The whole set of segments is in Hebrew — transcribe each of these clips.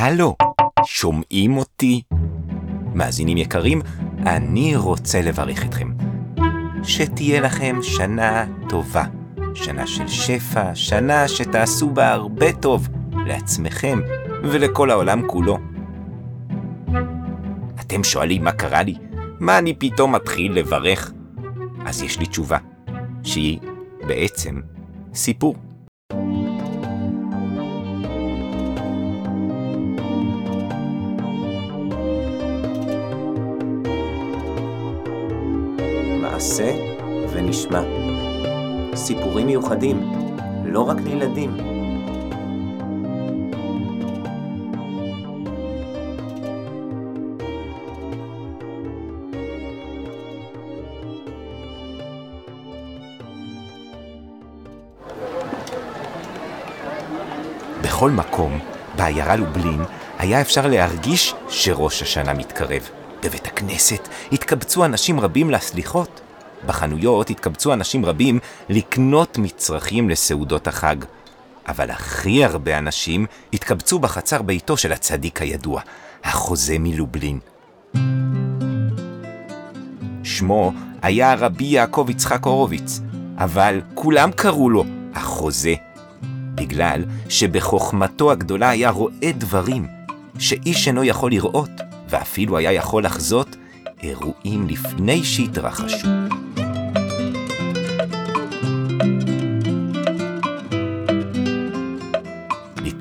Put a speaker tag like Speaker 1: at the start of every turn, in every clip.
Speaker 1: הלו, שומעים אותי? מאזינים יקרים, אני רוצה לברך אתכם. שתהיה לכם שנה טובה, שנה של שפע, שנה שתעשו בה הרבה טוב לעצמכם ולכל העולם כולו. אתם שואלים מה קרה לי? מה אני פתאום מתחיל לברך? אז יש לי תשובה, שהיא בעצם סיפור. מעשה ונשמע. סיפורים מיוחדים, לא רק לילדים. בכל מקום, בעיירה לובלין, היה אפשר להרגיש שראש השנה מתקרב. בבית הכנסת התקבצו אנשים רבים לסליחות. בחנויות התקבצו אנשים רבים לקנות מצרכים לסעודות החג. אבל הכי הרבה אנשים התקבצו בחצר ביתו של הצדיק הידוע, החוזה מלובלין. שמו היה רבי יעקב יצחק הורוביץ, אבל כולם קראו לו החוזה. בגלל שבחוכמתו הגדולה היה רואה דברים שאיש אינו יכול לראות, ואפילו היה יכול לחזות אירועים לפני שהתרחשו.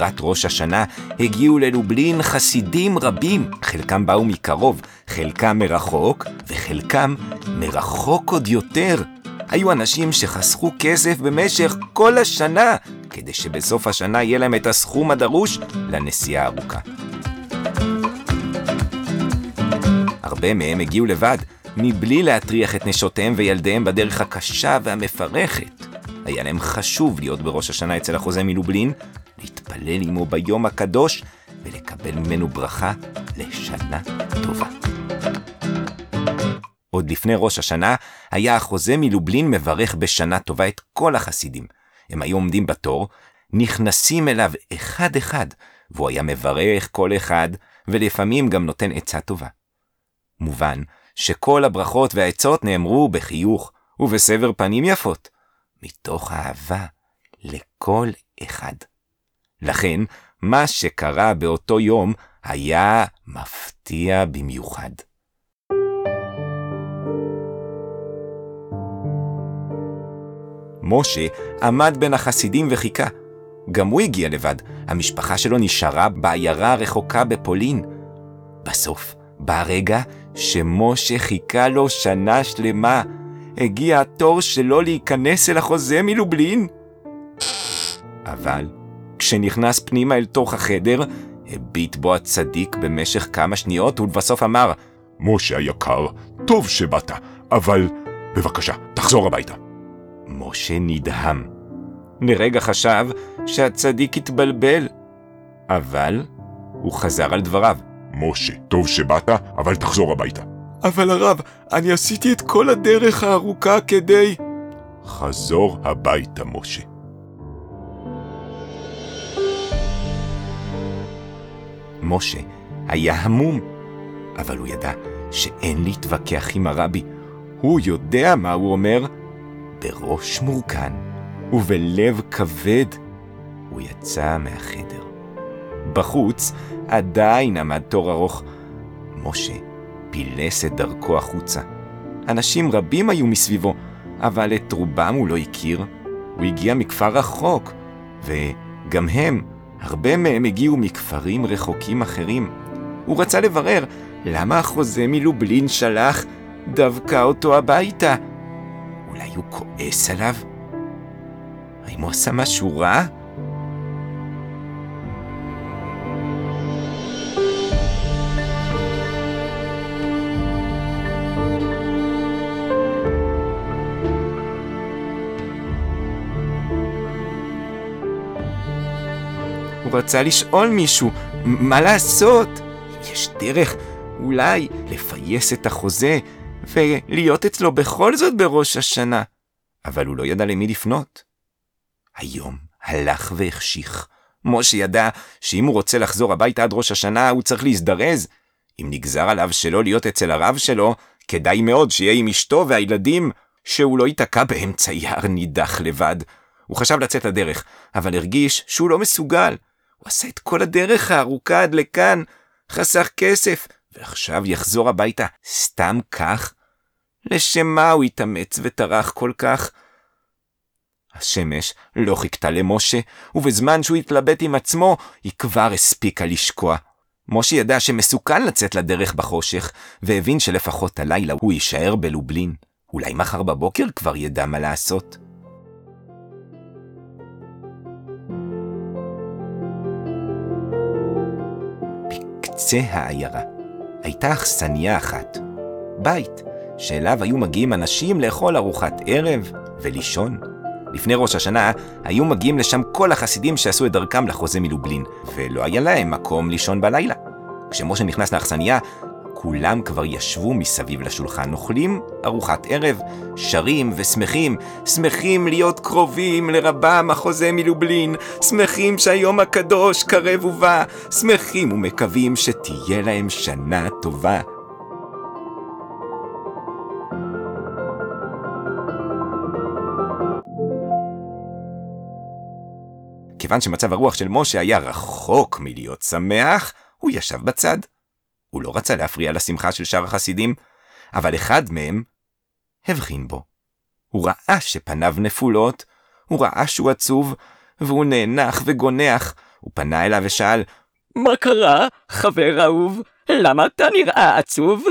Speaker 1: לקראת ראש השנה הגיעו ללובלין חסידים רבים, חלקם באו מקרוב, חלקם מרחוק, וחלקם מרחוק עוד יותר. היו אנשים שחסכו כסף במשך כל השנה, כדי שבסוף השנה יהיה להם את הסכום הדרוש לנסיעה הארוכה. הרבה מהם הגיעו לבד, מבלי להטריח את נשותיהם וילדיהם בדרך הקשה והמפרכת. היה להם חשוב להיות בראש השנה אצל החוזה מלובלין, להתפלל עמו ביום הקדוש ולקבל ממנו ברכה לשנה טובה. עוד לפני ראש השנה, היה החוזה מלובלין מברך בשנה טובה את כל החסידים. הם היו עומדים בתור, נכנסים אליו אחד-אחד, והוא היה מברך כל אחד, ולפעמים גם נותן עצה טובה. מובן שכל הברכות והעצות נאמרו בחיוך ובסבר פנים יפות, מתוך אהבה לכל אחד. לכן, מה שקרה באותו יום היה מפתיע במיוחד. משה עמד בין החסידים וחיכה. גם הוא הגיע לבד, המשפחה שלו נשארה בעיירה הרחוקה בפולין. בסוף, בא רגע שמשה חיכה לו שנה שלמה. הגיע התור שלו להיכנס אל החוזה מלובלין. אבל כשנכנס פנימה אל תוך החדר, הביט בו הצדיק במשך כמה שניות ולבסוף אמר,
Speaker 2: משה היקר, טוב שבאת, אבל בבקשה, תחזור הביתה.
Speaker 1: משה נדהם. לרגע חשב שהצדיק התבלבל, אבל הוא חזר על דבריו.
Speaker 2: משה, טוב שבאת, אבל תחזור הביתה.
Speaker 3: אבל הרב, אני עשיתי את כל הדרך הארוכה כדי...
Speaker 2: חזור הביתה, משה.
Speaker 1: משה היה המום, אבל הוא ידע שאין להתווכח עם הרבי. הוא יודע מה הוא אומר. בראש מורכן ובלב כבד הוא יצא מהחדר. בחוץ עדיין עמד תור ארוך. משה פילס את דרכו החוצה. אנשים רבים היו מסביבו, אבל את רובם הוא לא הכיר. הוא הגיע מכפר רחוק, וגם הם, הרבה מהם הגיעו מכפרים רחוקים אחרים. הוא רצה לברר למה החוזה מלובלין שלח דווקא אותו הביתה. אולי הוא כועס עליו? האם הוא עשה משהו רע? הוא רצה לשאול מישהו, מה לעשות? יש דרך אולי לפייס את החוזה ולהיות אצלו בכל זאת בראש השנה. אבל הוא לא ידע למי לפנות. היום הלך והחשיך, משה ידע שאם הוא רוצה לחזור הביתה עד ראש השנה, הוא צריך להזדרז. אם נגזר עליו שלא להיות אצל הרב שלו, כדאי מאוד שיהיה עם אשתו והילדים, שהוא לא ייתקע באמצע יער נידח לבד. הוא חשב לצאת לדרך, אבל הרגיש שהוא לא מסוגל. הוא עשה את כל הדרך הארוכה עד לכאן, חסך כסף, ועכשיו יחזור הביתה סתם כך? לשם מה הוא התאמץ וטרח כל כך? השמש לא חיכתה למשה, ובזמן שהוא התלבט עם עצמו, היא כבר הספיקה לשקוע. משה ידע שמסוכן לצאת לדרך בחושך, והבין שלפחות הלילה הוא יישאר בלובלין. אולי מחר בבוקר כבר ידע מה לעשות. בקצה העיירה הייתה אכסניה אחת, בית, שאליו היו מגיעים אנשים לאכול ארוחת ערב ולישון. לפני ראש השנה היו מגיעים לשם כל החסידים שעשו את דרכם לחוזה מלובלין, ולא היה להם מקום לישון בלילה. כשמשה נכנס לאכסניה, כולם כבר ישבו מסביב לשולחן, אוכלים ארוחת ערב, שרים ושמחים, שמחים להיות קרובים לרבם החוזה מלובלין, שמחים שהיום הקדוש קרב ובא, שמחים ומקווים שתהיה להם שנה טובה. כיוון שמצב הרוח של משה היה רחוק מלהיות שמח, הוא ישב בצד. הוא לא רצה להפריע לשמחה של שאר החסידים, אבל אחד מהם הבחין בו. הוא ראה שפניו נפולות, הוא ראה שהוא עצוב, והוא נאנח וגונח. הוא פנה אליו ושאל,
Speaker 4: מה קרה, חבר אהוב? למה אתה נראה עצוב?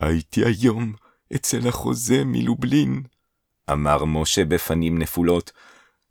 Speaker 3: הייתי היום אצל החוזה מלובלין.
Speaker 1: אמר משה בפנים נפולות.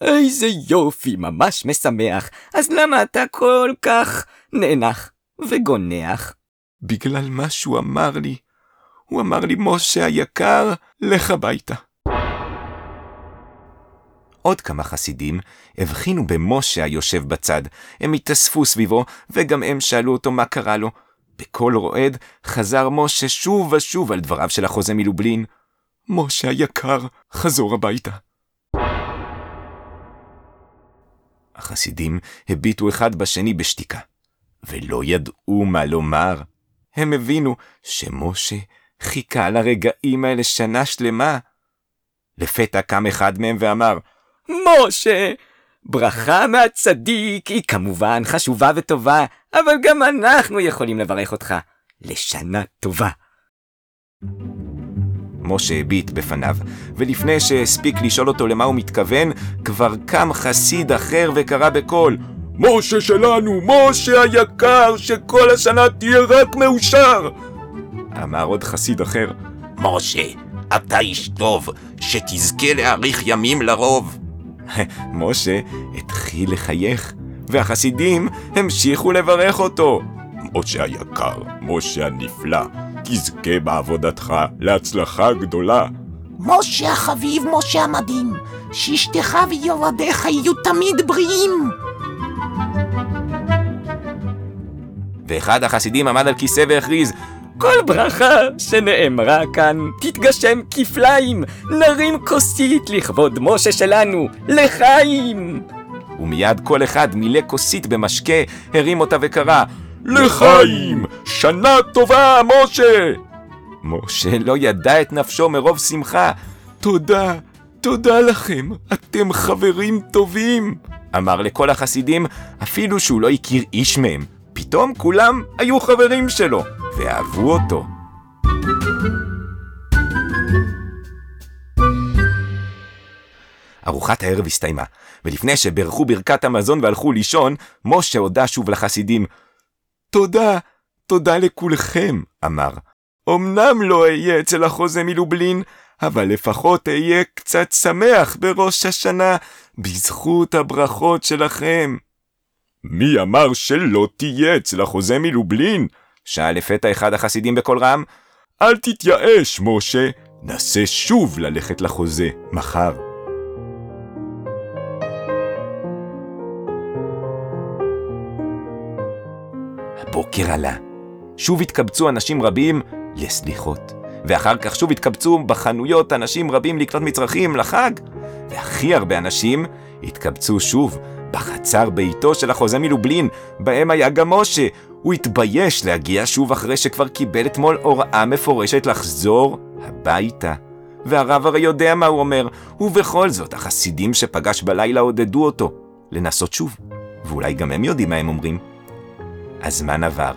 Speaker 4: איזה יופי, ממש משמח. אז למה אתה כל כך נאנח וגונח?
Speaker 3: בגלל מה שהוא אמר לי. הוא אמר לי, משה היקר, לך הביתה.
Speaker 1: עוד כמה חסידים הבחינו במשה היושב בצד. הם התאספו סביבו, וגם הם שאלו אותו מה קרה לו. בקול רועד חזר משה שוב ושוב על דבריו של החוזה מלובלין.
Speaker 3: משה היקר, חזור הביתה.
Speaker 1: החסידים הביטו אחד בשני בשתיקה, ולא ידעו מה לומר. הם הבינו שמשה חיכה לרגעים האלה שנה שלמה. לפתע קם אחד מהם ואמר,
Speaker 4: משה, ברכה מהצדיק היא כמובן חשובה וטובה, אבל גם אנחנו יכולים לברך אותך לשנה טובה.
Speaker 1: משה הביט בפניו, ולפני שהספיק לשאול אותו למה הוא מתכוון, כבר קם חסיד אחר וקרא בקול,
Speaker 3: משה שלנו, משה היקר, שכל השנה תהיה רק מאושר!
Speaker 1: אמר עוד חסיד אחר,
Speaker 5: משה, אתה איש טוב, שתזכה להאריך ימים לרוב.
Speaker 1: משה התחיל לחייך, והחסידים המשיכו לברך אותו.
Speaker 2: משה היקר, משה הנפלא, תזכה בעבודתך להצלחה גדולה.
Speaker 6: משה החביב, משה המדהים, שאשתך ויורדיך יהיו תמיד בריאים.
Speaker 1: ואחד החסידים עמד על כיסא והכריז,
Speaker 4: כל ברכה שנאמרה כאן תתגשם כפליים, נרים כוסית לכבוד משה שלנו, לחיים!
Speaker 1: ומיד כל אחד מילא כוסית במשקה, הרים אותה וקרא,
Speaker 3: לחיים! שנה טובה, משה!
Speaker 1: משה לא ידע את נפשו מרוב שמחה.
Speaker 3: תודה, תודה לכם, אתם חברים טובים!
Speaker 1: אמר לכל החסידים, אפילו שהוא לא הכיר איש מהם. פתאום כולם היו חברים שלו, ואהבו אותו. ארוחת הערב הסתיימה, ולפני שברכו ברכת המזון והלכו לישון, משה הודה שוב לחסידים.
Speaker 3: תודה, תודה לכולכם, אמר. אמנם לא אהיה אצל החוזה מלובלין, אבל לפחות אהיה קצת שמח בראש השנה, בזכות הברכות שלכם.
Speaker 2: מי אמר שלא תהיה אצל החוזה מלובלין?
Speaker 1: שאל לפתע אחד החסידים בקול רם.
Speaker 2: אל תתייאש, משה, נסה שוב ללכת לחוזה מחר.
Speaker 1: הבוקר עלה. שוב התקבצו אנשים רבים לסליחות. ואחר כך שוב התקבצו בחנויות אנשים רבים לקנות מצרכים לחג. והכי הרבה אנשים התקבצו שוב בחצר ביתו של החוזה מלובלין, בהם היה גם משה. הוא התבייש להגיע שוב אחרי שכבר קיבל אתמול הוראה מפורשת לחזור הביתה. והרב הרי יודע מה הוא אומר, ובכל זאת החסידים שפגש בלילה עודדו אותו לנסות שוב, ואולי גם הם יודעים מה הם אומרים. הזמן עבר,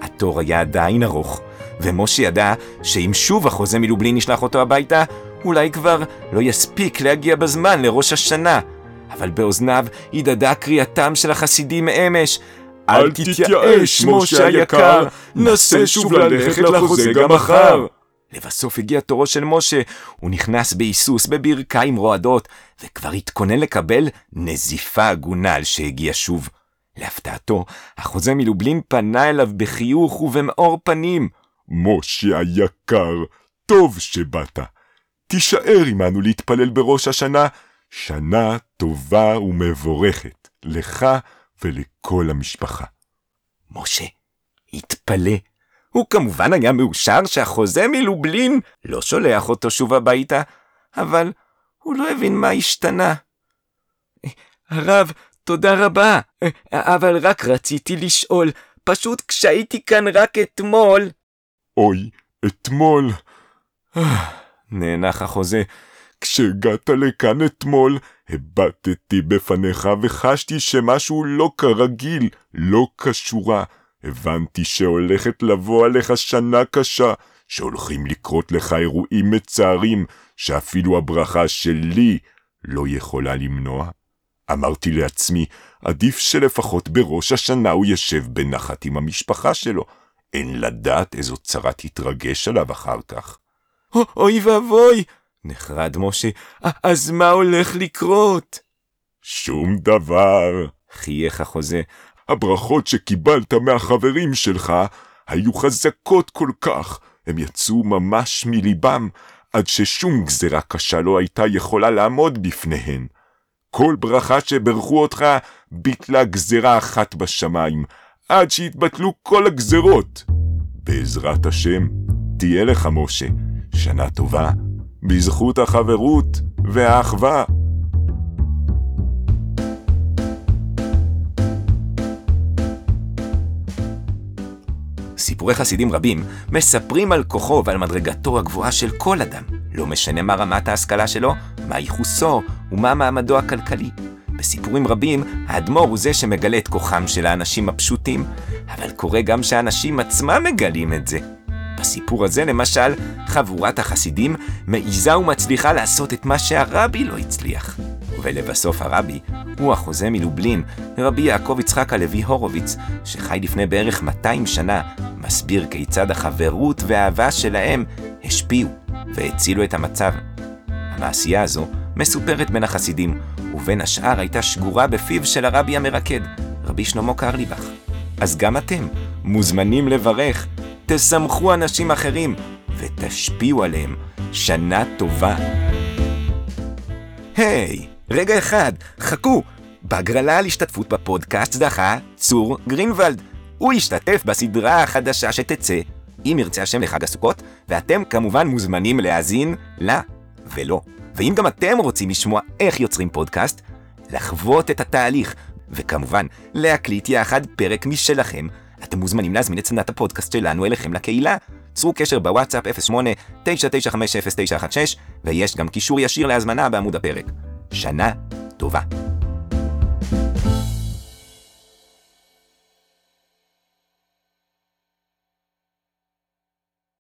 Speaker 1: התור היה עדיין ארוך, ומשה ידע שאם שוב החוזה מלובלין ישלח אותו הביתה, אולי כבר לא יספיק להגיע בזמן לראש השנה. אבל באוזניו הדהדה קריאתם של החסידים אמש,
Speaker 2: אל תתייאש, משה היקר, נסה שוב ללכת לחוזה גם מחר.
Speaker 1: לבסוף הגיע תורו של משה, הוא נכנס בהיסוס בברכיים רועדות, וכבר התכונן לקבל נזיפה הגונה על שהגיע שוב. להפתעתו, החוזה מלובלין פנה אליו בחיוך ובמאור פנים.
Speaker 2: משה היקר, טוב שבאת. תישאר עמנו להתפלל בראש השנה, שנה טובה ומבורכת, לך ולכל המשפחה.
Speaker 1: משה התפלא. הוא כמובן היה מאושר שהחוזה מלובלין לא שולח אותו שוב הביתה, אבל הוא לא הבין מה השתנה. הרב, תודה רבה, אבל רק רציתי לשאול, פשוט כשהייתי כאן רק אתמול...
Speaker 2: אוי, אתמול,
Speaker 1: נאנח החוזה.
Speaker 2: כשהגעת לכאן אתמול, הבטתי בפניך וחשתי שמשהו לא כרגיל, לא כשורה. הבנתי שהולכת לבוא עליך שנה קשה, שהולכים לקרות לך אירועים מצערים, שאפילו הברכה שלי לא יכולה למנוע. אמרתי לעצמי, עדיף שלפחות בראש השנה הוא ישב בנחת עם המשפחה שלו. אין לדעת איזו צרה תתרגש עליו אחר כך.
Speaker 1: אוי ואבוי! נחרד משה, אז מה הולך לקרות?
Speaker 2: שום דבר.
Speaker 1: חייך החוזה.
Speaker 2: הברכות שקיבלת מהחברים שלך היו חזקות כל כך, הם יצאו ממש מליבם, עד ששום גזרה קשה לא הייתה יכולה לעמוד בפניהן. כל ברכה שברכו אותך ביטלה גזרה אחת בשמיים, עד שהתבטלו כל הגזרות. בעזרת השם, תהיה לך, משה, שנה טובה, בזכות החברות והאחווה.
Speaker 1: סיפורי חסידים רבים מספרים על כוחו ועל מדרגתו הגבוהה של כל אדם, לא משנה מה רמת ההשכלה שלו, מה ייחוסו ומה מעמדו הכלכלי. בסיפורים רבים, האדמו"ר הוא זה שמגלה את כוחם של האנשים הפשוטים, אבל קורה גם שהאנשים עצמם מגלים את זה. בסיפור הזה, למשל, חבורת החסידים מעיזה ומצליחה לעשות את מה שהרבי לא הצליח. ולבסוף הרבי הוא החוזה מלובלין, רבי יעקב יצחק הלוי הורוביץ, שחי לפני בערך 200 שנה, מסביר כיצד החברות והאהבה שלהם השפיעו והצילו את המצב. המעשייה הזו מסופרת בין החסידים, ובין השאר הייתה שגורה בפיו של הרבי המרקד, רבי שלמה קרליבך. אז גם אתם מוזמנים לברך, תשמחו אנשים אחרים ותשפיעו עליהם. שנה טובה. היי, hey, רגע אחד, חכו. בהגרלה על השתתפות בפודקאסט זכה צור גרינוולד. הוא ישתתף בסדרה החדשה שתצא, אם ירצה השם לחג הסוכות, ואתם כמובן מוזמנים להאזין לה ולא. ואם גם אתם רוצים לשמוע איך יוצרים פודקאסט, לחוות את התהליך, וכמובן, להקליט יחד פרק משלכם, אתם מוזמנים להזמין את סדנת הפודקאסט שלנו אליכם לקהילה. צרו קשר בוואטסאפ 08-9950916, ויש גם קישור ישיר להזמנה בעמוד הפרק. שנה טובה.